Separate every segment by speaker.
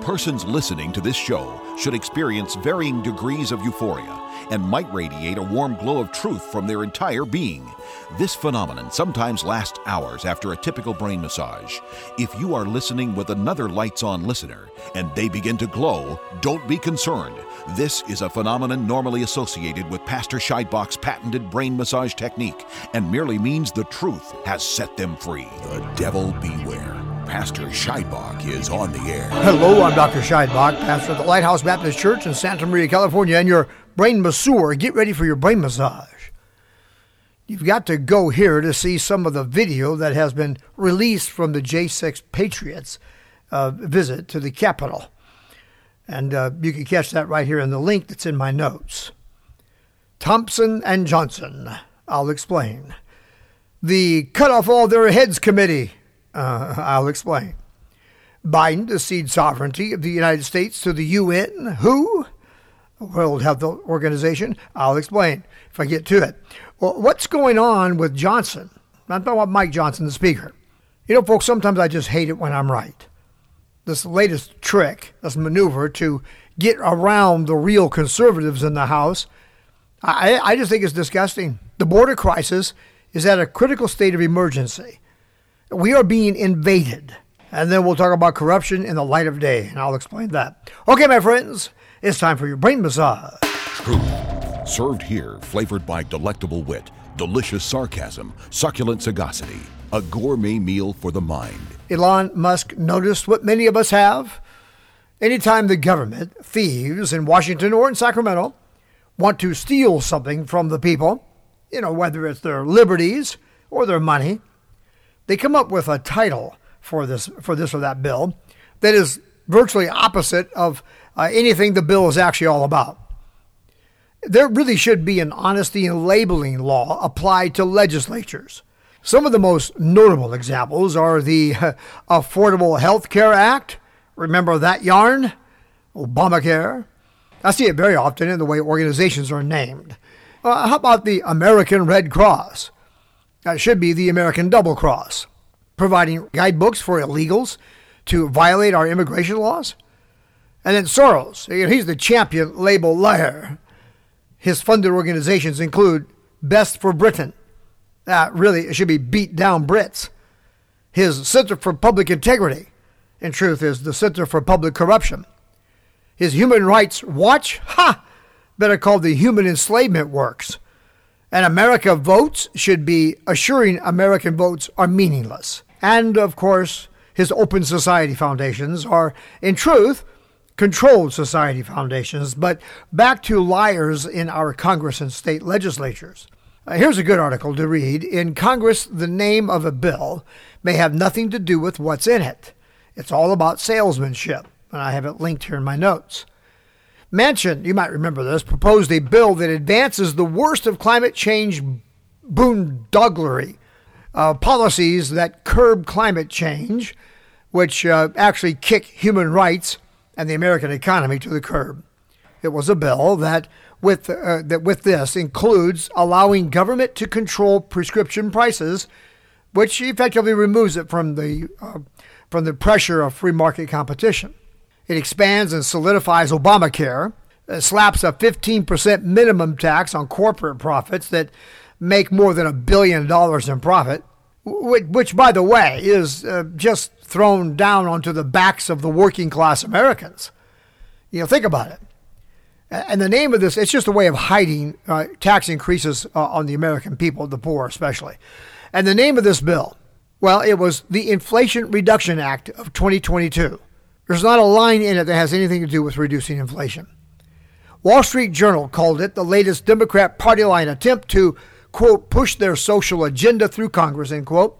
Speaker 1: Persons listening to this show should experience varying degrees of euphoria and might radiate a warm glow of truth from their entire being. This phenomenon sometimes lasts hours after a typical brain massage. If you are listening with another lights on listener and they begin to glow, don't be concerned. This is a phenomenon normally associated with Pastor Scheidbach's patented brain massage technique and merely means the truth has set them free. The devil beware. Pastor Scheidbach is on the air.
Speaker 2: Hello, I'm Dr. Scheidbach, pastor of the Lighthouse Baptist Church in Santa Maria, California, and your brain masseur. Get ready for your brain massage. You've got to go here to see some of the video that has been released from the J6 Patriots uh, visit to the Capitol. And uh, you can catch that right here in the link that's in my notes. Thompson and Johnson. I'll explain. The Cut Off All Their Heads Committee. Uh, I'll explain. Biden to cede sovereignty of the United States to the UN. Who? World Health Organization. I'll explain if I get to it. Well, what's going on with Johnson? I'm talking about Mike Johnson, the Speaker. You know, folks, sometimes I just hate it when I'm right this latest trick, this maneuver to get around the real conservatives in the House, I, I just think it's disgusting. The border crisis is at a critical state of emergency. We are being invaded. And then we'll talk about corruption in the light of day, and I'll explain that. Okay, my friends, it's time for your brain massage.
Speaker 1: Truth. Served here, flavored by delectable wit, delicious sarcasm, succulent sagacity, a gourmet meal for the mind.
Speaker 2: Elon Musk noticed what many of us have. Anytime the government, thieves in Washington or in Sacramento, want to steal something from the people, you know, whether it's their liberties or their money, they come up with a title for this for this or that bill that is virtually opposite of uh, anything the bill is actually all about. There really should be an honesty and labeling law applied to legislatures. Some of the most notable examples are the Affordable Health Care Act. Remember that yarn? Obamacare. I see it very often in the way organizations are named. Uh, how about the American Red Cross? That should be the American Double Cross, providing guidebooks for illegals to violate our immigration laws. And then Soros, he's the champion label liar. His funded organizations include Best for Britain, uh, really, it should be beat down Brits. His Center for Public Integrity, in truth, is the Center for Public Corruption. His Human Rights Watch, ha, better called the Human Enslavement Works. And America Votes should be assuring American votes are meaningless. And of course, his Open Society Foundations are, in truth, controlled society foundations, but back to liars in our Congress and state legislatures. Uh, here's a good article to read. In Congress, the name of a bill may have nothing to do with what's in it. It's all about salesmanship, and I have it linked here in my notes. Manchin, you might remember this, proposed a bill that advances the worst of climate change boondoglery, uh, policies that curb climate change, which uh, actually kick human rights and the American economy to the curb. It was a bill that with uh, that with this includes allowing government to control prescription prices, which effectively removes it from the uh, from the pressure of free market competition. It expands and solidifies Obamacare, it slaps a 15% minimum tax on corporate profits that make more than a billion dollars in profit, which, by the way, is uh, just thrown down onto the backs of the working class Americans. You know, think about it. And the name of this, it's just a way of hiding uh, tax increases uh, on the American people, the poor especially. And the name of this bill, well, it was the Inflation Reduction Act of 2022. There's not a line in it that has anything to do with reducing inflation. Wall Street Journal called it the latest Democrat party line attempt to, quote, push their social agenda through Congress, end quote.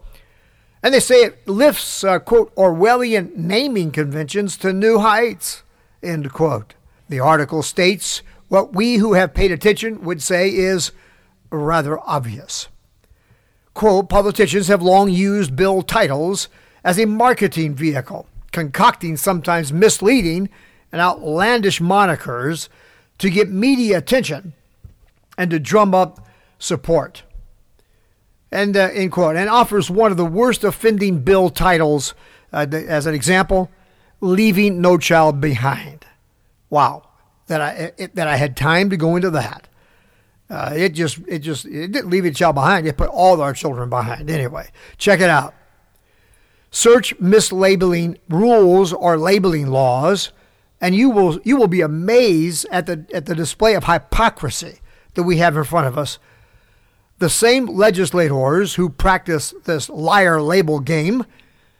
Speaker 2: And they say it lifts, uh, quote, Orwellian naming conventions to new heights, end quote. The article states what we who have paid attention would say is rather obvious. Quote, politicians have long used bill titles as a marketing vehicle, concocting sometimes misleading and outlandish monikers to get media attention and to drum up support. And uh, quote, and offers one of the worst offending bill titles uh, as an example leaving no child behind. Wow, that I it, that I had time to go into that. Uh, it just it just it didn't leave a child behind. It put all our children behind. Anyway, check it out. Search mislabeling rules or labeling laws, and you will you will be amazed at the at the display of hypocrisy that we have in front of us. The same legislators who practice this liar label game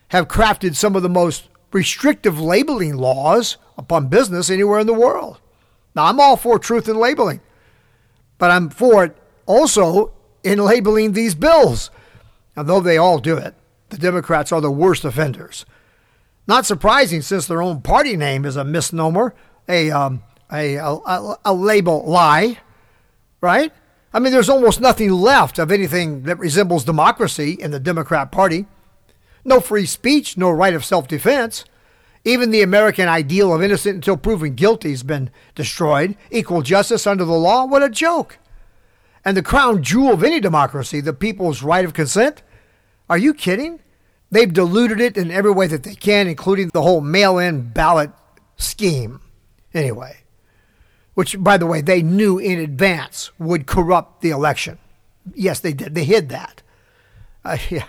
Speaker 2: have crafted some of the most restrictive labeling laws upon business anywhere in the world. Now, I'm all for truth in labeling, but I'm for it also in labeling these bills. Although they all do it, the Democrats are the worst offenders. Not surprising since their own party name is a misnomer, a, um, a, a, a label lie, right? I mean, there's almost nothing left of anything that resembles democracy in the Democrat Party. No free speech, no right of self defense. Even the American ideal of innocent until proven guilty has been destroyed. Equal justice under the law? What a joke. And the crown jewel of any democracy, the people's right of consent? Are you kidding? They've diluted it in every way that they can, including the whole mail in ballot scheme. Anyway, which, by the way, they knew in advance would corrupt the election. Yes, they did. They hid that. Uh, yeah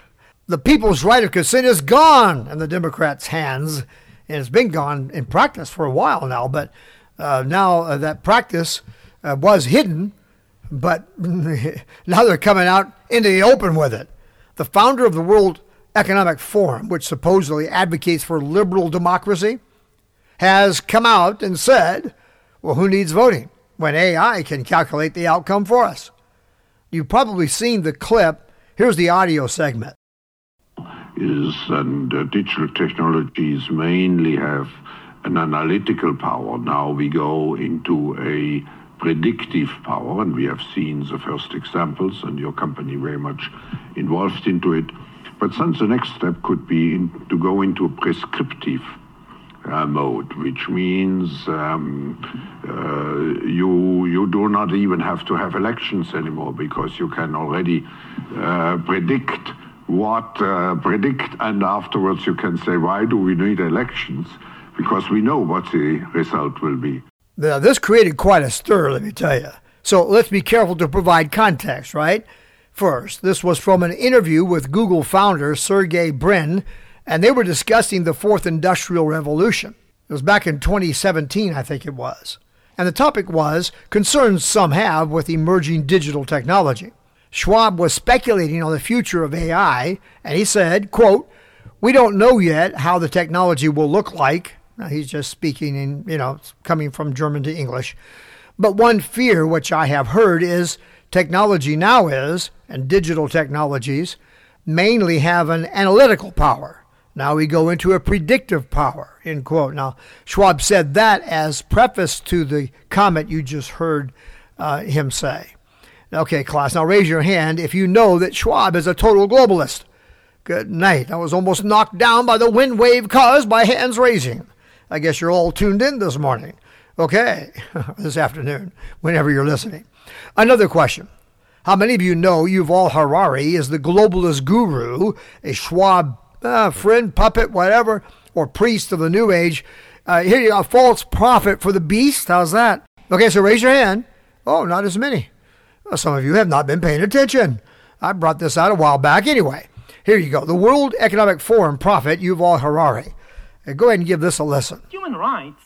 Speaker 2: the people's right of consent is gone in the Democrats' hands, and it's been gone in practice for a while now. But uh, now uh, that practice uh, was hidden, but now they're coming out into the open with it. The founder of the World Economic Forum, which supposedly advocates for liberal democracy, has come out and said, well, who needs voting when AI can calculate the outcome for us? You've probably seen the clip. Here's the audio segment
Speaker 3: is and uh, digital technologies mainly have an analytical power. Now we go into a predictive power, and we have seen the first examples, and your company very much involved into it. But then the next step could be in, to go into a prescriptive uh, mode, which means um, uh, you you do not even have to have elections anymore because you can already uh, predict what uh, predict, and afterwards you can say, why do we need elections? Because we know what the result will be.
Speaker 2: Now, this created quite a stir, let me tell you. So let's be careful to provide context, right? First, this was from an interview with Google founder Sergey Brin, and they were discussing the fourth industrial revolution. It was back in 2017, I think it was. And the topic was concerns some have with emerging digital technology. Schwab was speculating on the future of AI, and he said, quote, we don't know yet how the technology will look like. He's just speaking in, you know, coming from German to English. But one fear which I have heard is technology now is, and digital technologies, mainly have an analytical power. Now we go into a predictive power, end quote. Now, Schwab said that as preface to the comment you just heard uh, him say. Okay, class, now raise your hand if you know that Schwab is a total globalist. Good night. I was almost knocked down by the wind wave caused by hands raising. I guess you're all tuned in this morning. Okay, this afternoon, whenever you're listening. Another question. How many of you know Yuval Harari is the globalist guru, a Schwab uh, friend, puppet, whatever, or priest of the New Age? Uh, here you a false prophet for the beast. How's that? Okay, so raise your hand. Oh, not as many. Some of you have not been paying attention. I brought this out a while back anyway. Here you go. The World Economic Forum prophet Yuval Harari. Go ahead and give this a lesson.
Speaker 4: Human rights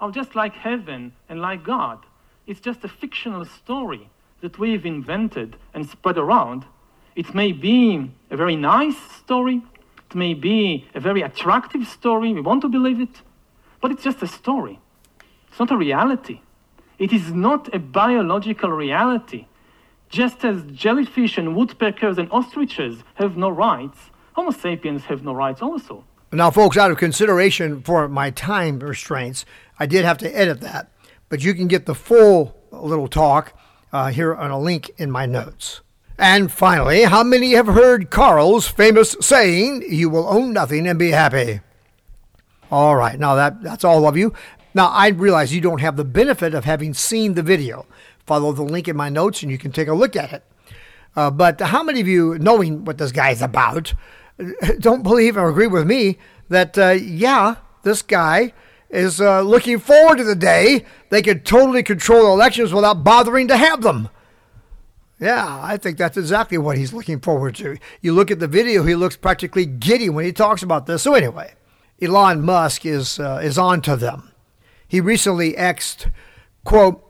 Speaker 4: are just like heaven and like God. It's just a fictional story that we've invented and spread around. It may be a very nice story, it may be a very attractive story, we want to believe it, but it's just a story. It's not a reality. It is not a biological reality. Just as jellyfish and woodpeckers and ostriches have no rights, Homo sapiens have no rights also.
Speaker 2: Now, folks, out of consideration for my time restraints, I did have to edit that, but you can get the full little talk uh, here on a link in my notes. And finally, how many have heard Klaus's famous saying, You will own nothing and be happy? All right, now that, that's all of you. Now, I realize you don't have the benefit of having seen the video follow the link in my notes and you can take a look at it. Uh, but how many of you, knowing what this guy's about, don't believe or agree with me that, uh, yeah, this guy is uh, looking forward to the day they could totally control elections without bothering to have them. Yeah, I think that's exactly what he's looking forward to. You look at the video, he looks practically giddy when he talks about this. So, anyway, Elon Musk is, uh, is on to them. He recently exed, quote,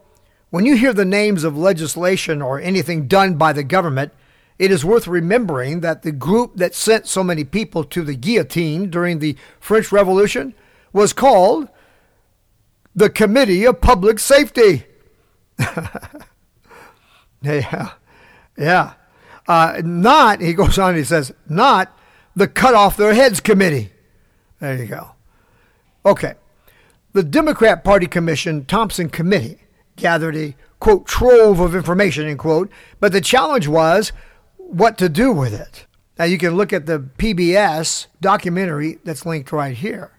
Speaker 2: when you hear the names of legislation or anything done by the government, it is worth remembering that the group that sent so many people to the guillotine during the French Revolution was called the Committee of Public Safety. yeah, yeah. Uh, not, he goes on, he says, not the Cut Off Their Heads Committee. There you go. Okay. The Democrat Party Commission Thompson Committee gathered a quote trove of information end quote, but the challenge was what to do with it. Now you can look at the PBS documentary that's linked right here.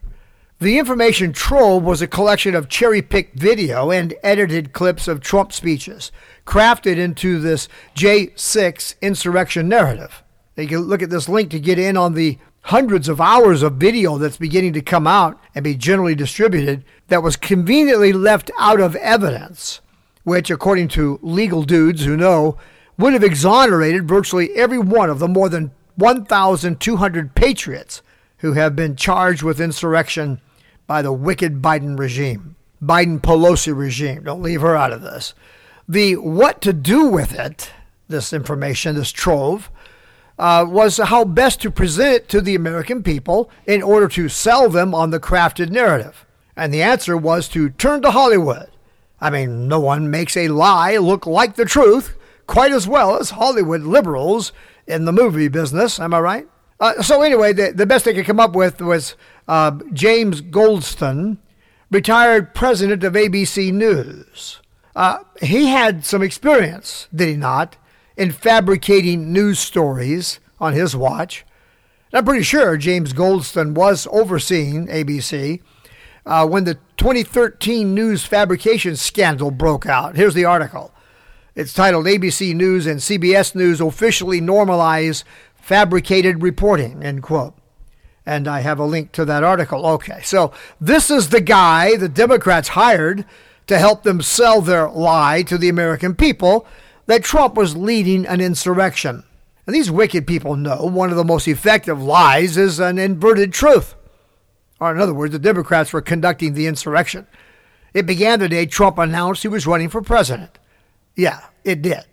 Speaker 2: The information trove was a collection of cherry picked video and edited clips of Trump speeches, crafted into this J6 insurrection narrative. You can look at this link to get in on the hundreds of hours of video that's beginning to come out and be generally distributed that was conveniently left out of evidence, which, according to legal dudes who know, would have exonerated virtually every one of the more than 1,200 patriots who have been charged with insurrection by the wicked Biden regime. Biden Pelosi regime. Don't leave her out of this. The what to do with it, this information, this trove, uh, was how best to present it to the American people in order to sell them on the crafted narrative. And the answer was to turn to Hollywood. I mean, no one makes a lie look like the truth quite as well as Hollywood liberals in the movie business. Am I right? Uh, so, anyway, the, the best they could come up with was uh, James Goldston, retired president of ABC News. Uh, he had some experience, did he not, in fabricating news stories on his watch. I'm pretty sure James Goldston was overseeing ABC uh, when the 2013 news fabrication scandal broke out. Here's the article. It's titled ABC News and CBS News officially normalize fabricated reporting, end quote. And I have a link to that article. Okay, so this is the guy the Democrats hired to help them sell their lie to the American people that Trump was leading an insurrection. And these wicked people know one of the most effective lies is an inverted truth. Or, in other words, the Democrats were conducting the insurrection. It began the day Trump announced he was running for president. Yeah, it did.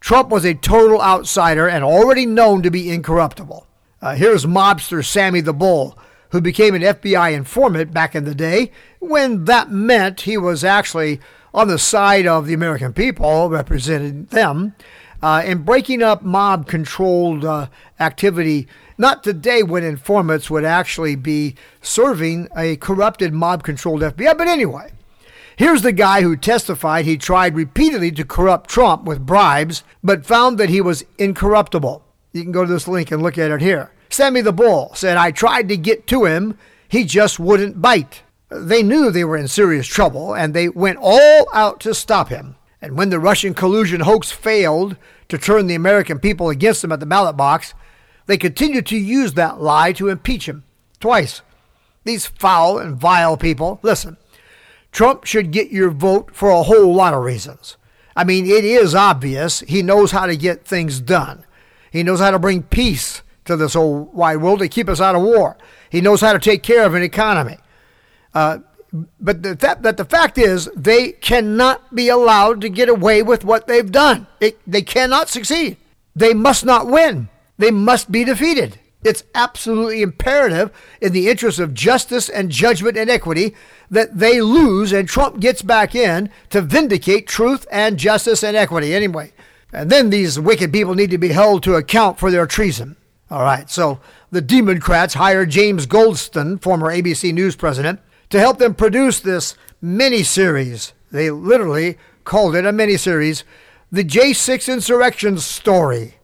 Speaker 2: Trump was a total outsider and already known to be incorruptible. Uh, here's mobster Sammy the Bull, who became an FBI informant back in the day when that meant he was actually on the side of the American people, representing them, uh, in breaking up mob controlled uh, activity. Not today when informants would actually be serving a corrupted mob controlled FBI, but anyway. Here's the guy who testified he tried repeatedly to corrupt Trump with bribes, but found that he was incorruptible. You can go to this link and look at it here. Sammy the Bull said, I tried to get to him, he just wouldn't bite. They knew they were in serious trouble, and they went all out to stop him. And when the Russian collusion hoax failed to turn the American people against him at the ballot box, they continued to use that lie to impeach him twice. These foul and vile people, listen, Trump should get your vote for a whole lot of reasons. I mean, it is obvious he knows how to get things done. He knows how to bring peace to this whole wide world to keep us out of war. He knows how to take care of an economy. Uh, but the, that, that the fact is, they cannot be allowed to get away with what they've done. It, they cannot succeed. They must not win. They must be defeated. It's absolutely imperative in the interest of justice and judgment and equity that they lose and Trump gets back in to vindicate truth and justice and equity anyway. And then these wicked people need to be held to account for their treason. All right, so the Democrats hired James Goldston, former ABC News president, to help them produce this mini series. They literally called it a mini series, the J6 insurrection story.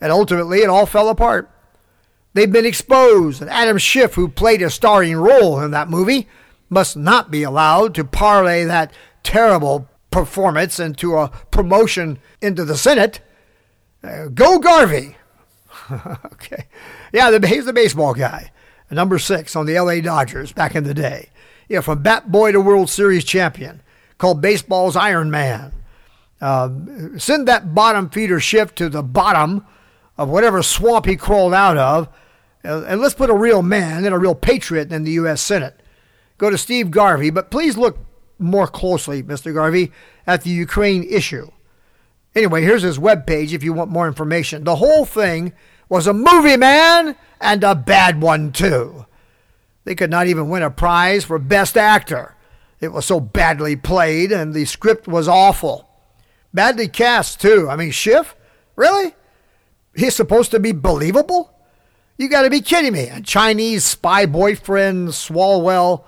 Speaker 2: And ultimately, it all fell apart. They've been exposed, and Adam Schiff, who played a starring role in that movie, must not be allowed to parlay that terrible performance into a promotion into the Senate. Uh, go Garvey. okay. Yeah, the, he's the baseball guy. number six on the LA Dodgers back in the day. Yeah, from Bat Boy to World Series champion, called baseball's Iron Man. Uh, send that bottom feeder Schiff to the bottom of whatever swamp he crawled out of, Uh, and let's put a real man and a real patriot in the U.S. Senate. Go to Steve Garvey, but please look more closely, Mr. Garvey, at the Ukraine issue. Anyway, here's his webpage if you want more information. The whole thing was a movie, man, and a bad one, too. They could not even win a prize for Best Actor. It was so badly played, and the script was awful. Badly cast, too. I mean, Schiff? Really? He's supposed to be believable? You got to be kidding me. A Chinese spy boyfriend, Swalwell,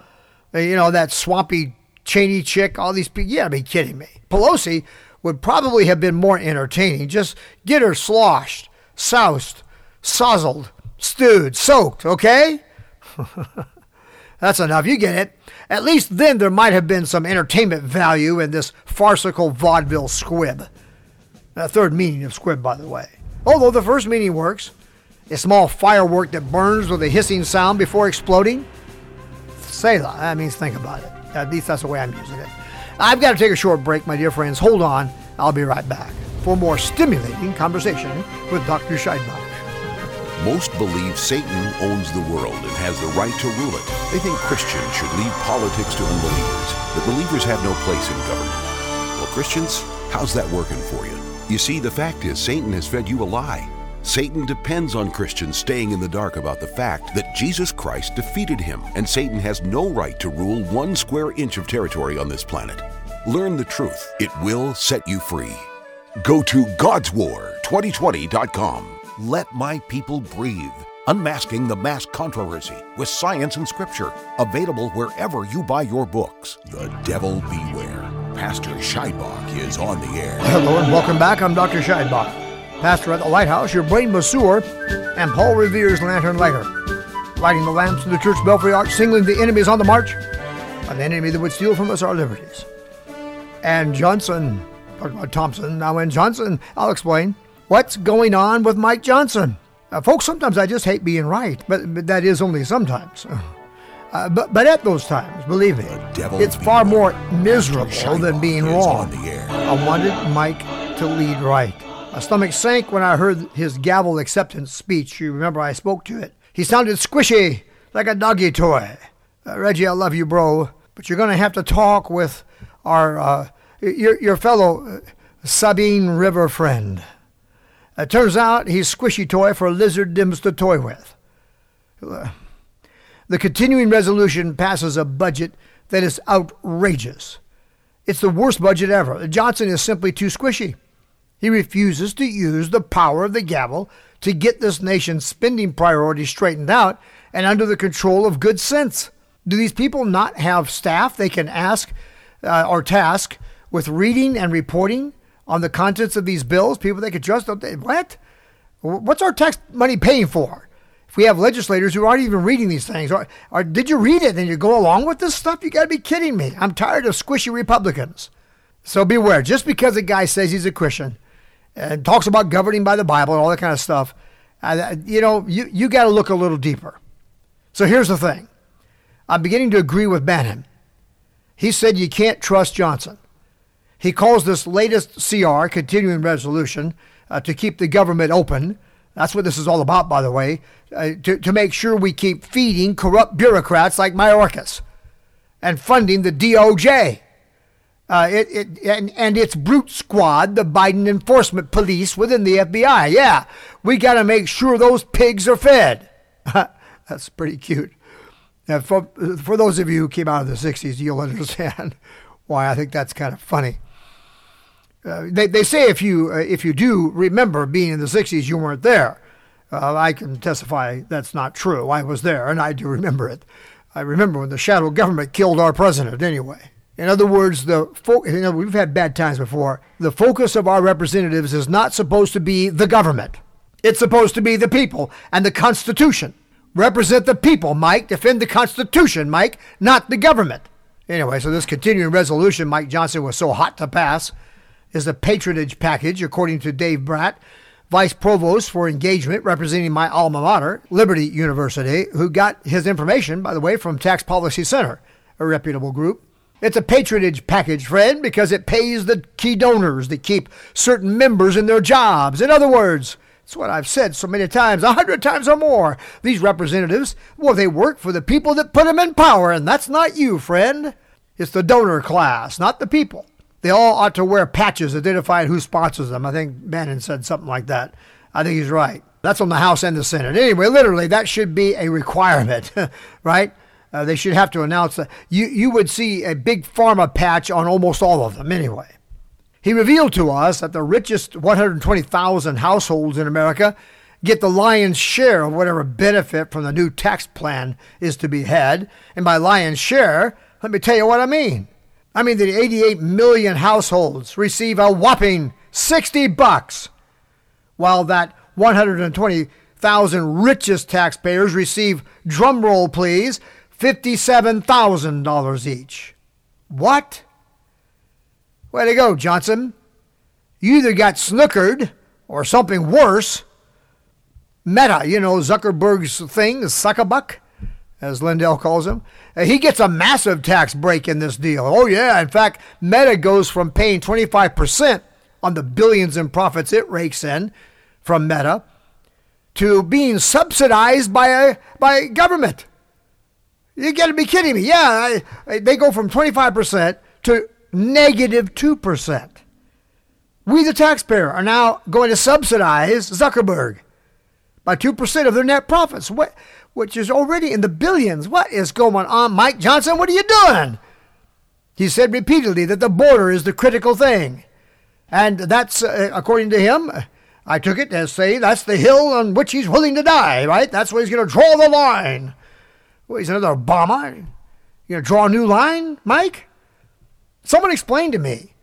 Speaker 2: uh, you know, that swampy Cheney chick, all these people. You got to be kidding me. Pelosi would probably have been more entertaining. Just get her sloshed, soused, sozzled, stewed, soaked, okay? That's enough. You get it. At least then there might have been some entertainment value in this farcical vaudeville squib. A third meaning of squib, by the way. Although the first meaning works. A small firework that burns with a hissing sound before exploding. Selah. That means think about it. At least that's the way I'm using it. I've got to take a short break, my dear friends. Hold on. I'll be right back for more stimulating conversation with Dr. Scheidbach.
Speaker 1: Most believe Satan owns the world and has the right to rule it. They think Christians should leave politics to unbelievers, that believers have no place in government. Well, Christians, how's that working for you? You see, the fact is, Satan has fed you a lie. Satan depends on Christians staying in the dark about the fact that Jesus Christ defeated him, and Satan has no right to rule one square inch of territory on this planet. Learn the truth, it will set you free. Go to God'sWar2020.com. Let my people breathe. Unmasking the mass controversy with science and scripture. Available wherever you buy your books. The devil beware. Pastor Scheidbach is on the air.
Speaker 2: Hello and welcome back. I'm Dr. Scheidbach, pastor at the Lighthouse, your brain masseur, and Paul Revere's lantern lighter. Lighting the lamps of the church belfry arch, singling the enemies on the march, an enemy that would steal from us our liberties. And Johnson, talking about Thompson, now in Johnson, I'll explain. What's going on with Mike Johnson? Uh, folks, sometimes I just hate being right, but, but that is only sometimes. Uh, but, but at those times, believe me, it's far more miserable than being wrong. I wanted Mike to lead right. My stomach sank when I heard his gavel acceptance speech. You remember I spoke to it. He sounded squishy, like a doggy toy. Uh, Reggie, I love you, bro, but you're going to have to talk with our uh, your, your fellow uh, Sabine River friend. It turns out he's squishy toy for lizard dims to toy with. The continuing resolution passes a budget that is outrageous. It's the worst budget ever. Johnson is simply too squishy. He refuses to use the power of the gavel to get this nation's spending priorities straightened out and under the control of good sense. Do these people not have staff they can ask uh, or task with reading and reporting on the contents of these bills, people they could trust. What? What's our tax money paying for? If we have legislators who aren't even reading these things, or, or did you read it and you go along with this stuff? You got to be kidding me. I'm tired of squishy Republicans. So beware. Just because a guy says he's a Christian and talks about governing by the Bible and all that kind of stuff, uh, you know, you, you got to look a little deeper. So here's the thing I'm beginning to agree with Bannon. He said you can't trust Johnson. He calls this latest CR, continuing resolution, uh, to keep the government open. That's what this is all about, by the way, uh, to, to make sure we keep feeding corrupt bureaucrats like Mayorkas and funding the DOJ. Uh, it, it, and, and its brute squad, the Biden enforcement police within the FBI. Yeah, we got to make sure those pigs are fed. That's pretty cute. Now, for, for those of you who came out of the 60s, you'll understand why I think that's kind of funny. Uh, they, they say if you uh, if you do remember being in the 60s, you weren't there. Uh, I can testify that's not true. I was there, and I do remember it. I remember when the shadow government killed our president. Anyway, in other words, the fo- you know we've had bad times before. The focus of our representatives is not supposed to be the government. It's supposed to be the people and the Constitution. Represent the people, Mike. Defend the Constitution, Mike, not the government. Anyway, so this continuing resolution Mike Johnson was so hot to pass is a patronage package, according to Dave Brat, vice provost for engagement representing my alma mater, Liberty University, who got his information, by the way, from Tax Policy Center, a reputable group. It's a patronage package, friend, because it pays the key donors that keep certain members in their jobs. In other words, it's what I've said so many times, a hundred times or more. These representatives, well, they work for the people that put them in power, and that's not you, friend. It's the donor class, not the people. They all ought to wear patches identifying who sponsors them. I think Bannon said something like that. I think he's right. That's on the House and the Senate. Anyway, literally, that should be a requirement, right? Uh, they should have to announce that. You, you would see a big pharma patch on almost all of them anyway. He revealed to us that the richest 120,000 households in America get the lion's share of whatever benefit from the new tax plan is to be had. And by lion's share, let me tell you what I mean. I mean that 88 million households receive a whopping 60 bucks, while that 120,000 richest taxpayers receive, drumroll please, $57,000 each. What? Way to go, Johnson. You either got snookered or something worse. Meta, you know, Zuckerberg's thing, the suckabuck, as Lindell calls him. Uh, he gets a massive tax break in this deal. Oh, yeah. In fact, Meta goes from paying 25% on the billions in profits it rakes in from Meta to being subsidized by a by government. You got to be kidding me. Yeah, I, I, they go from 25% to negative 2%. We, the taxpayer, are now going to subsidize Zuckerberg by 2% of their net profits, which is already in the billions. What is going on, Mike Johnson? What are you doing? He said repeatedly that the border is the critical thing. And that's, uh, according to him, I took it as say that's the hill on which he's willing to die, right? That's where he's going to draw the line. Well, he's another Obama. You know, draw a new line, Mike? Someone explained to me.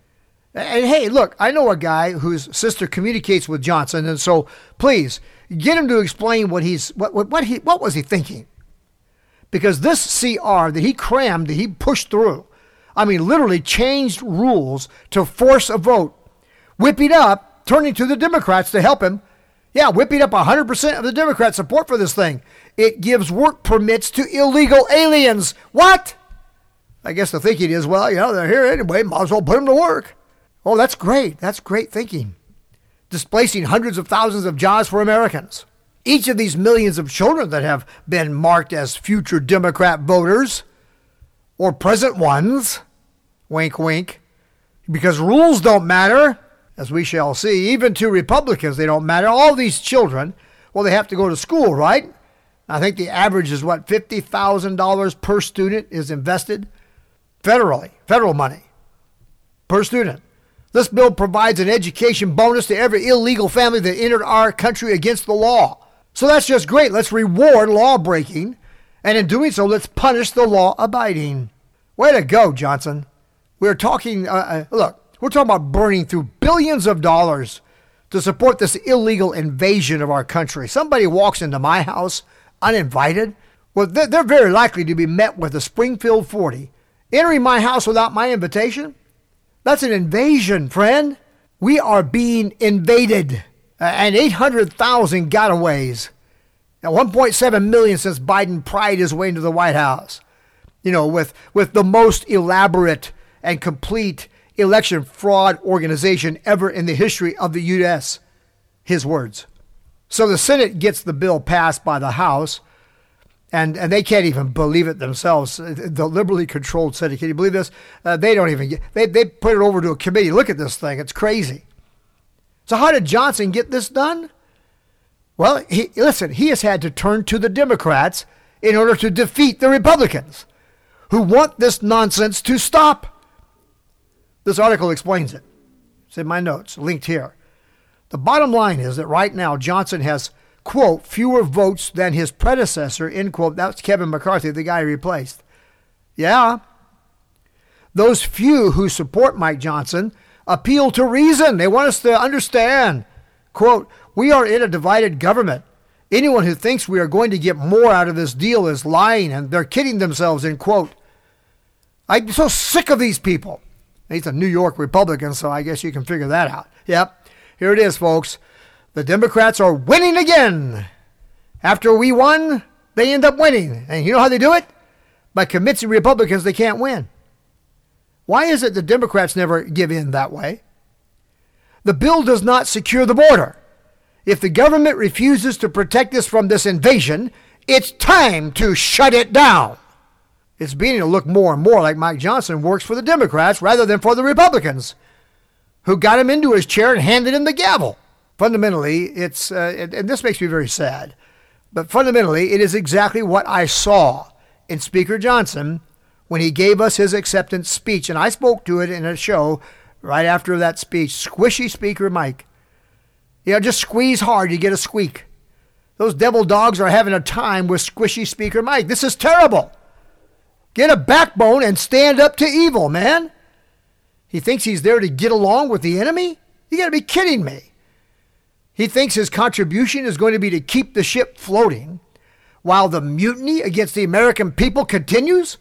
Speaker 2: And hey, look, I know a guy whose sister communicates with Johnson, and so please get him to explain what he's what what, what he what was he thinking? Because this CR that he crammed, that he pushed through, I mean, literally changed rules to force a vote, whipping up, turning to the Democrats to help him. Yeah, whipping up 100% of the Democrat support for this thing. It gives work permits to illegal aliens. What? I guess the thinking is, well, you know, they're here anyway, might as well put them to work. Oh, that's great. That's great thinking. Displacing hundreds of thousands of jobs for Americans. Each of these millions of children that have been marked as future Democrat voters or present ones, wink, wink, because rules don't matter, as we shall see. Even to Republicans, they don't matter. All these children, well, they have to go to school, right? I think the average is what, $50,000 per student is invested federally, federal money per student. This bill provides an education bonus to every illegal family that entered our country against the law. So that's just great. Let's reward law breaking, and in doing so, let's punish the law abiding. Way to go, Johnson. We're talking, uh, uh, look, we're talking about burning through billions of dollars to support this illegal invasion of our country. Somebody walks into my house uninvited. Well, they're very likely to be met with a Springfield 40 Entering my house without my invitation? That's an invasion, friend. We are being invaded. And 800,000 gotaways. Now, 1.7 million since Biden pried his way into the White House. You know, with, with the most elaborate and complete election fraud organization ever in the history of the U.S. His words. So the Senate gets the bill passed by the House and and they can't even believe it themselves. The liberally controlled Senate, can you believe this? Uh, they don't even get. They they put it over to a committee. Look at this thing; it's crazy. So how did Johnson get this done? Well, he, listen, he has had to turn to the Democrats in order to defeat the Republicans, who want this nonsense to stop. This article explains it. It's in my notes, linked here. The bottom line is that right now Johnson has quote, fewer votes than his predecessor, end quote. That's Kevin McCarthy, the guy he replaced. Yeah. Those few who support Mike Johnson appeal to reason. They want us to understand. Quote, we are in a divided government. Anyone who thinks we are going to get more out of this deal is lying and they're kidding themselves, end quote. I'm so sick of these people. He's a New York Republican, so I guess you can figure that out. Yep. Here it is, folks. The Democrats are winning again. After we won, they end up winning. And you know how they do it? By convincing Republicans they can't win. Why is it the Democrats never give in that way? The bill does not secure the border. If the government refuses to protect us from this invasion, it's time to shut it down. It's beginning to look more and more like Mike Johnson works for the Democrats rather than for the Republicans, who got him into his chair and handed him the gavel. Fundamentally, it's, uh, and this makes me very sad, but fundamentally, it is exactly what I saw in Speaker Johnson when he gave us his acceptance speech. And I spoke to it in a show right after that speech. Squishy Speaker Mike. You know, just squeeze hard, you get a squeak. Those devil dogs are having a time with squishy Speaker Mike. This is terrible. Get a backbone and stand up to evil, man. He thinks he's there to get along with the enemy? You gotta be kidding me. He thinks his contribution is going to be to keep the ship floating while the mutiny against the American people continues?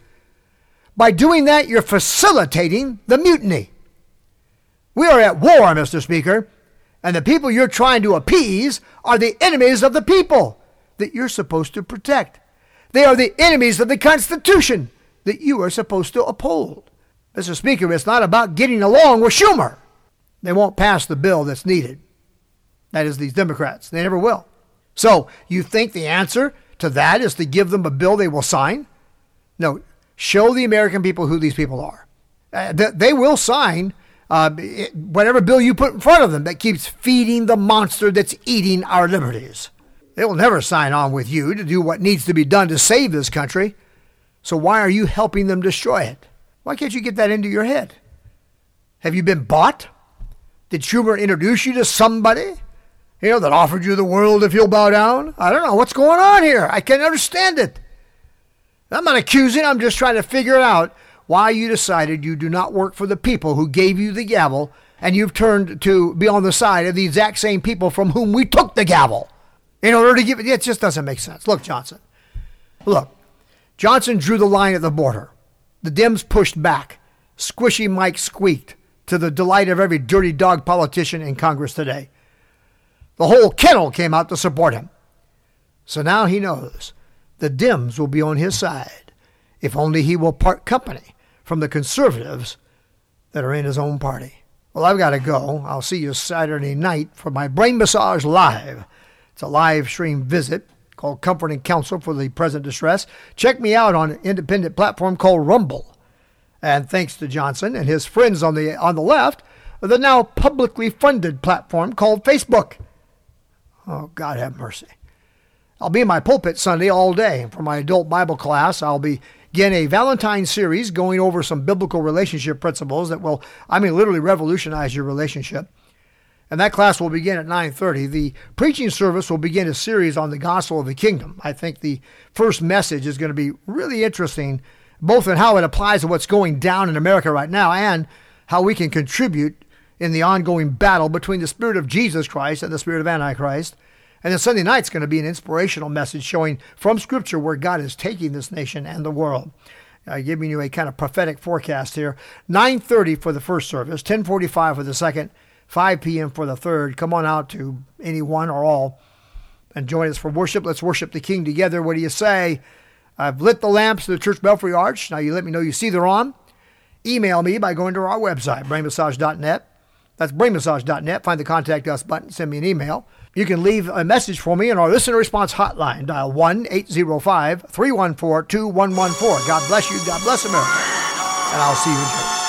Speaker 2: By doing that, you're facilitating the mutiny. We are at war, Mr. Speaker, and the people you're trying to appease are the enemies of the people that you're supposed to protect. They are the enemies of the Constitution that you are supposed to uphold. Mr. Speaker, it's not about getting along with Schumer. They won't pass the bill that's needed. That is, these Democrats. They never will. So, you think the answer to that is to give them a bill they will sign? No, show the American people who these people are. Uh, they will sign uh, whatever bill you put in front of them that keeps feeding the monster that's eating our liberties. They will never sign on with you to do what needs to be done to save this country. So why are you helping them destroy it? Why can't you get that into your head? Have you been bought? Did Schumer introduce you to somebody? You know, that offered you the world if you'll bow down? I don't know what's going on here. I can't understand it. I'm not accusing, I'm just trying to figure out why you decided you do not work for the people who gave you the gavel and you've turned to be on the side of the exact same people from whom we took the gavel in order to give it. It just doesn't make sense. Look, Johnson. Look, Johnson drew the line at the border. The Dems pushed back. Squishy Mike squeaked to the delight of every dirty dog politician in Congress today. The whole kennel came out to support him. So now he knows the Dems will be on his side if only he will part company from the conservatives that are in his own party. Well, I've got to go. I'll see you Saturday night for my Brain Massage Live. It's a live stream visit called Comfort and Counsel for the Present Distress. Check me out on an independent platform called Rumble. And thanks to Johnson and his friends on the on the left, the now publicly funded platform called Facebook. Oh, God have mercy. I'll be in my pulpit Sunday all day. For my adult Bible class, I'll be begin a Valentine series going over some biblical relationship principles that will, I mean, literally revolutionize your relationship. And that class will begin at 9:30. The preaching service will begin a series on the gospel of the kingdom. I think the first message is going to be really interesting, both in how it applies to what's going down in America right now and how we can contribute in the ongoing battle between the spirit of Jesus Christ and the spirit of Antichrist. And then Sunday night's going to be an inspirational message showing from Scripture where God is taking this nation and the world. Uh, giving you a kind of prophetic forecast here. 9:30 for the first service, 10:45 for the second, 5 p.m. for the third. Come on out to any one or all and join us for worship. Let's worship the King together. What do you say? I've lit the lamps of the Church Belfry Arch. Now you let me know you see they're on. Email me by going to our website, brainmassage.net. That's brainmassage.net. Find the contact us button, send me an email. You can leave a message for me in our listener response hotline. Dial 1 805 314 2114. God bless you. God bless America. And I'll see you in church.